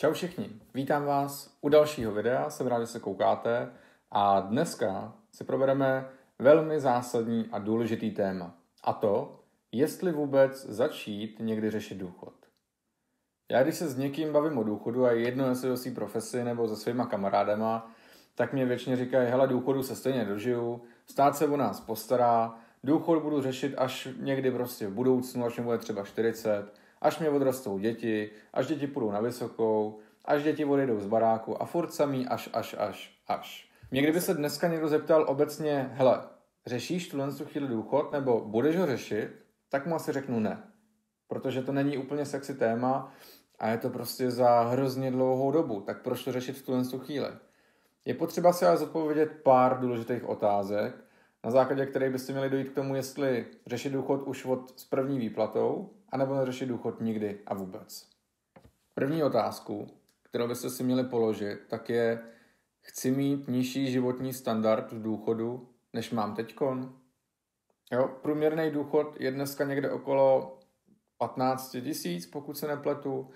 Čau všichni, vítám vás u dalšího videa, jsem rád, že se koukáte a dneska si probereme velmi zásadní a důležitý téma. A to, jestli vůbec začít někdy řešit důchod. Já když se s někým bavím o důchodu a jedno jestli o svý profesi nebo se svýma kamarádama, tak mě většině říkají, hele, důchodu se stejně dožiju, stát se o nás postará, důchod budu řešit až někdy prostě v budoucnu, až mě bude třeba 40, až mě odrastou děti, až děti půjdou na vysokou, až děti odejdou z baráku a furt samý až, až, až, až. Mě kdyby se dneska někdo zeptal obecně, hele, řešíš tuhle chvíli důchod nebo budeš ho řešit, tak mu asi řeknu ne. Protože to není úplně sexy téma a je to prostě za hrozně dlouhou dobu. Tak proč to řešit v tuhle chvíli? Je potřeba si ale zodpovědět pár důležitých otázek, na základě kterých byste měli dojít k tomu, jestli řešit důchod už od s první výplatou, anebo neřešit důchod nikdy a vůbec. První otázku, kterou byste si měli položit, tak je, chci mít nižší životní standard v důchodu, než mám teďkon? Jo, průměrný důchod je dneska někde okolo 15 tisíc, pokud se nepletu,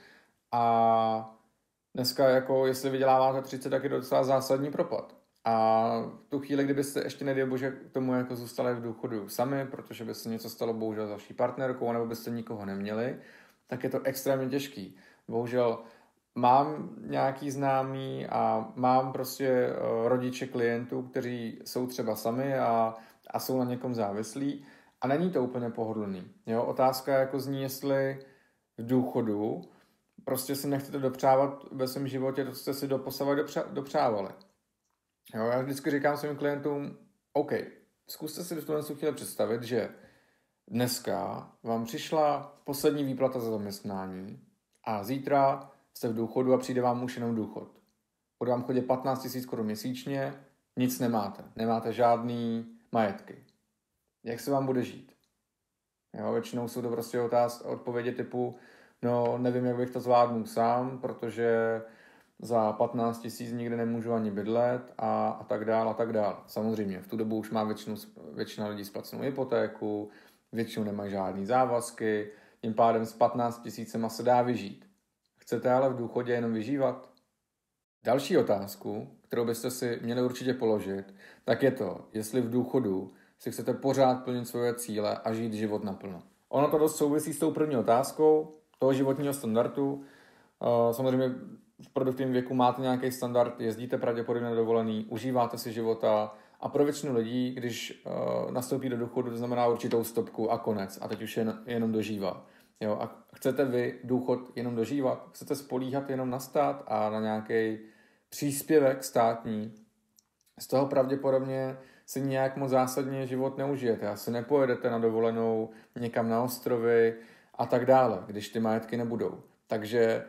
a dneska jako, jestli vyděláváte 30, tak je docela zásadní propad. A v tu chvíli, kdybyste ještě nedej bože k tomu jako zůstali v důchodu sami, protože by se něco stalo bohužel s vaší partnerkou, nebo byste nikoho neměli, tak je to extrémně těžký. Bohužel mám nějaký známý a mám prostě eh, rodiče klientů, kteří jsou třeba sami a, a jsou na někom závislí a není to úplně pohodlný. Jo? Otázka jako zní, jestli v důchodu prostě si nechcete dopřávat ve svém životě to, jste si doposavat dopřávali. Jo, já vždycky říkám svým klientům, OK, zkuste si v tuhle chvíli představit, že dneska vám přišla poslední výplata za zaměstnání a zítra jste v důchodu a přijde vám už jenom důchod. Bude vám chodit 15 000 korun měsíčně, nic nemáte, nemáte žádný majetky. Jak se vám bude žít? Jo, většinou jsou to prostě otázky, odpovědi typu, no nevím, jak bych to zvládnul sám, protože za 15 tisíc nikde nemůžu ani bydlet a, a tak dál a tak dál. Samozřejmě, v tu dobu už má většinu, většina lidí splacenou hypotéku, většinou nemají žádný závazky, tím pádem s 15 tisícema se dá vyžít. Chcete ale v důchodě jenom vyžívat? Další otázku, kterou byste si měli určitě položit, tak je to, jestli v důchodu si chcete pořád plnit svoje cíle a žít život naplno. Ono to dost souvisí s tou první otázkou, toho životního standardu. Samozřejmě v produktivním věku máte nějaký standard, jezdíte pravděpodobně na dovolený, užíváte si života a pro většinu lidí, když uh, nastoupí do důchodu, to znamená určitou stopku a konec a teď už jen, jenom dožívá. Jo, a chcete vy důchod jenom dožívat? Chcete spolíhat jenom na stát a na nějaký příspěvek státní? Z toho pravděpodobně si nějak moc zásadně život neužijete. Asi nepojedete na dovolenou někam na ostrovy a tak dále, když ty majetky nebudou. Takže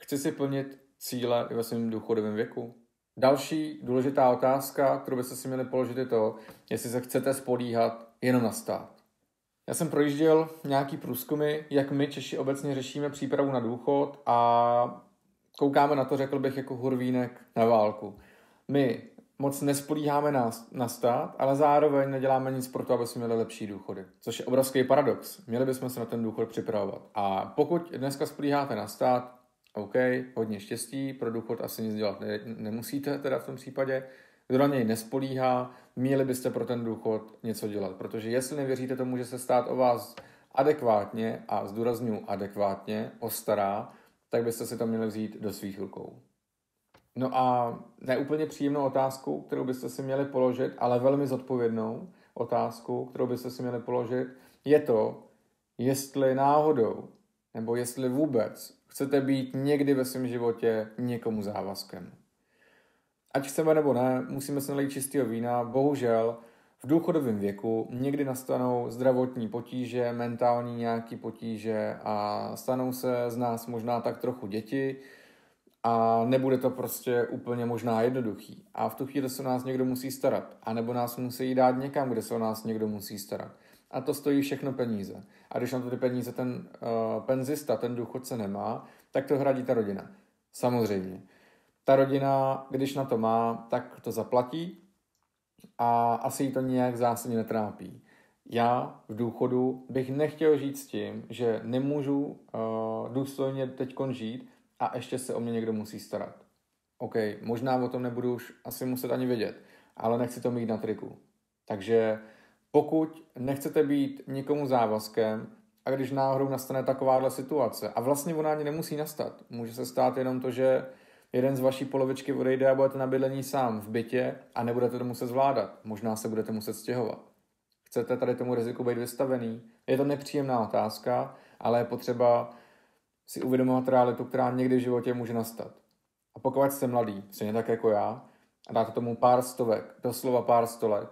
Chci si plnit cíle i ve svém důchodovém věku? Další důležitá otázka, kterou byste si měli položit, je to, jestli se chcete spolíhat jenom na stát. Já jsem projížděl nějaký průzkumy, jak my Češi obecně řešíme přípravu na důchod a koukáme na to, řekl bych, jako hurvínek na válku. My moc nespolíháme na, na stát, ale zároveň neděláme nic pro to, aby jsme měli lepší důchody. Což je obrovský paradox. Měli bychom se na ten důchod připravovat. A pokud dneska spolíháte na stát, OK, hodně štěstí, pro důchod asi nic dělat ne, nemusíte teda v tom případě. Kdo na něj nespolíhá, měli byste pro ten důchod něco dělat, protože jestli nevěříte tomu, že se stát o vás adekvátně, a zdůraznuju adekvátně, postará, tak byste si to měli vzít do svých rukou. No a neúplně příjemnou otázku, kterou byste si měli položit, ale velmi zodpovědnou otázku, kterou byste si měli položit, je to, jestli náhodou, nebo jestli vůbec chcete být někdy ve svém životě někomu závazkem. Ať chceme nebo ne, musíme se nalít čistého vína. Bohužel v důchodovém věku někdy nastanou zdravotní potíže, mentální nějaký potíže a stanou se z nás možná tak trochu děti a nebude to prostě úplně možná jednoduchý. A v tu chvíli se o nás někdo musí starat. A nebo nás musí dát někam, kde se o nás někdo musí starat. A to stojí všechno peníze. A když na to ty peníze ten uh, penzista, ten důchodce nemá, tak to hradí ta rodina. Samozřejmě. Ta rodina, když na to má, tak to zaplatí a asi jí to nějak zásadně netrápí. Já v důchodu bych nechtěl žít s tím, že nemůžu uh, důstojně teď žít a ještě se o mě někdo musí starat. OK, možná o tom nebudu už asi muset ani vědět, ale nechci to mít na triku. Takže pokud nechcete být nikomu závazkem a když náhodou nastane takováhle situace, a vlastně ona ani nemusí nastat, může se stát jenom to, že jeden z vaší polovičky odejde a budete na bydlení sám v bytě a nebudete to muset zvládat. Možná se budete muset stěhovat. Chcete tady tomu riziku být vystavený? Je to nepříjemná otázka, ale je potřeba si uvědomovat realitu, která někdy v životě může nastat. A pokud jste mladý, stejně tak jako já, a dáte tomu pár stovek, doslova pár stolek,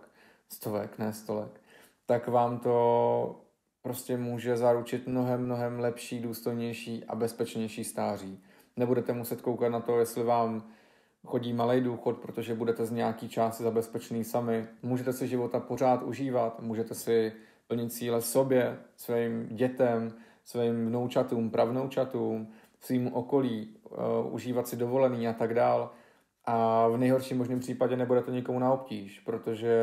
stovek, ne stolek, tak vám to prostě může zaručit mnohem, mnohem lepší, důstojnější a bezpečnější stáří. Nebudete muset koukat na to, jestli vám chodí malý důchod, protože budete z nějaký části zabezpečený sami. Můžete si života pořád užívat, můžete si plnit cíle sobě, svým dětem, svým vnoučatům, pravnoučatům, svým okolí, uh, užívat si dovolený a tak dál. A v nejhorším možném případě nebudete nikomu na obtíž, protože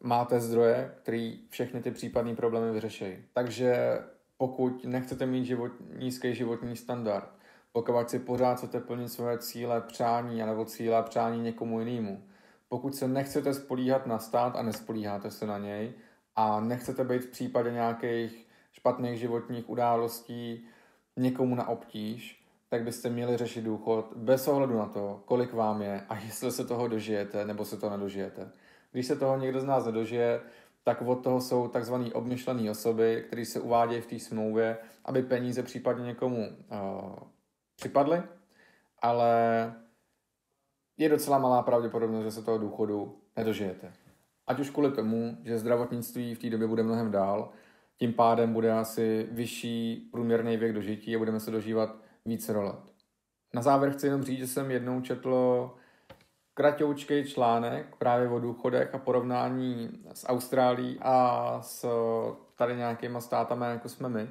máte zdroje, který všechny ty případné problémy vyřeší. Takže pokud nechcete mít život, nízký životní standard, pokud si pořád chcete plnit svoje cíle, přání, nebo cíle, přání někomu jinému, pokud se nechcete spolíhat na stát a nespolíháte se na něj a nechcete být v případě nějakých špatných životních událostí někomu na obtíž, tak byste měli řešit důchod bez ohledu na to, kolik vám je a jestli se toho dožijete nebo se to nedožijete. Když se toho někdo z nás nedožije, tak od toho jsou takzvané obmyšlené osoby, které se uvádějí v té smlouvě, aby peníze případně někomu uh, připadly, ale je docela malá pravděpodobnost, že se toho důchodu nedožijete. Ať už kvůli tomu, že zdravotnictví v té době bude mnohem dál, tím pádem bude asi vyšší průměrný věk dožití a budeme se dožívat více let. Na závěr chci jenom říct, že jsem jednou četl kratoučký článek právě o důchodech a porovnání s Austrálií a s tady nějakýma státama, jako jsme my.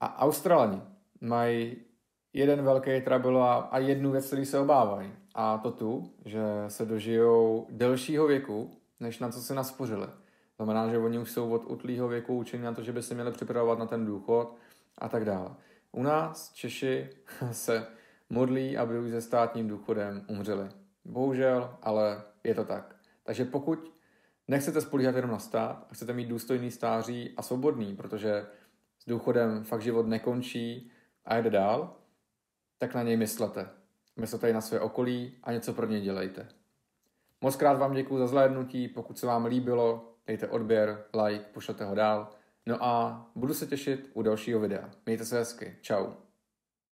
A Australani mají jeden velký trouble a, a jednu věc, který se obávají. A to tu, že se dožijou delšího věku, než na co se naspořili. Znamená, že oni už jsou od utlýho věku učení na to, že by se měli připravovat na ten důchod a tak dále. U nás Češi se modlí, aby už se státním důchodem umřeli. Bohužel, ale je to tak. Takže pokud nechcete spolíhat jenom na stát a chcete mít důstojný stáří a svobodný, protože s důchodem fakt život nekončí a jde dál, tak na něj myslete. Myslete i na své okolí a něco pro něj dělejte. Moc krát vám děkuji za zhlédnutí, pokud se vám líbilo, dejte odběr, like, pošlete ho dál. No a budu se těšit u dalšího videa. Mějte se hezky. Ciao.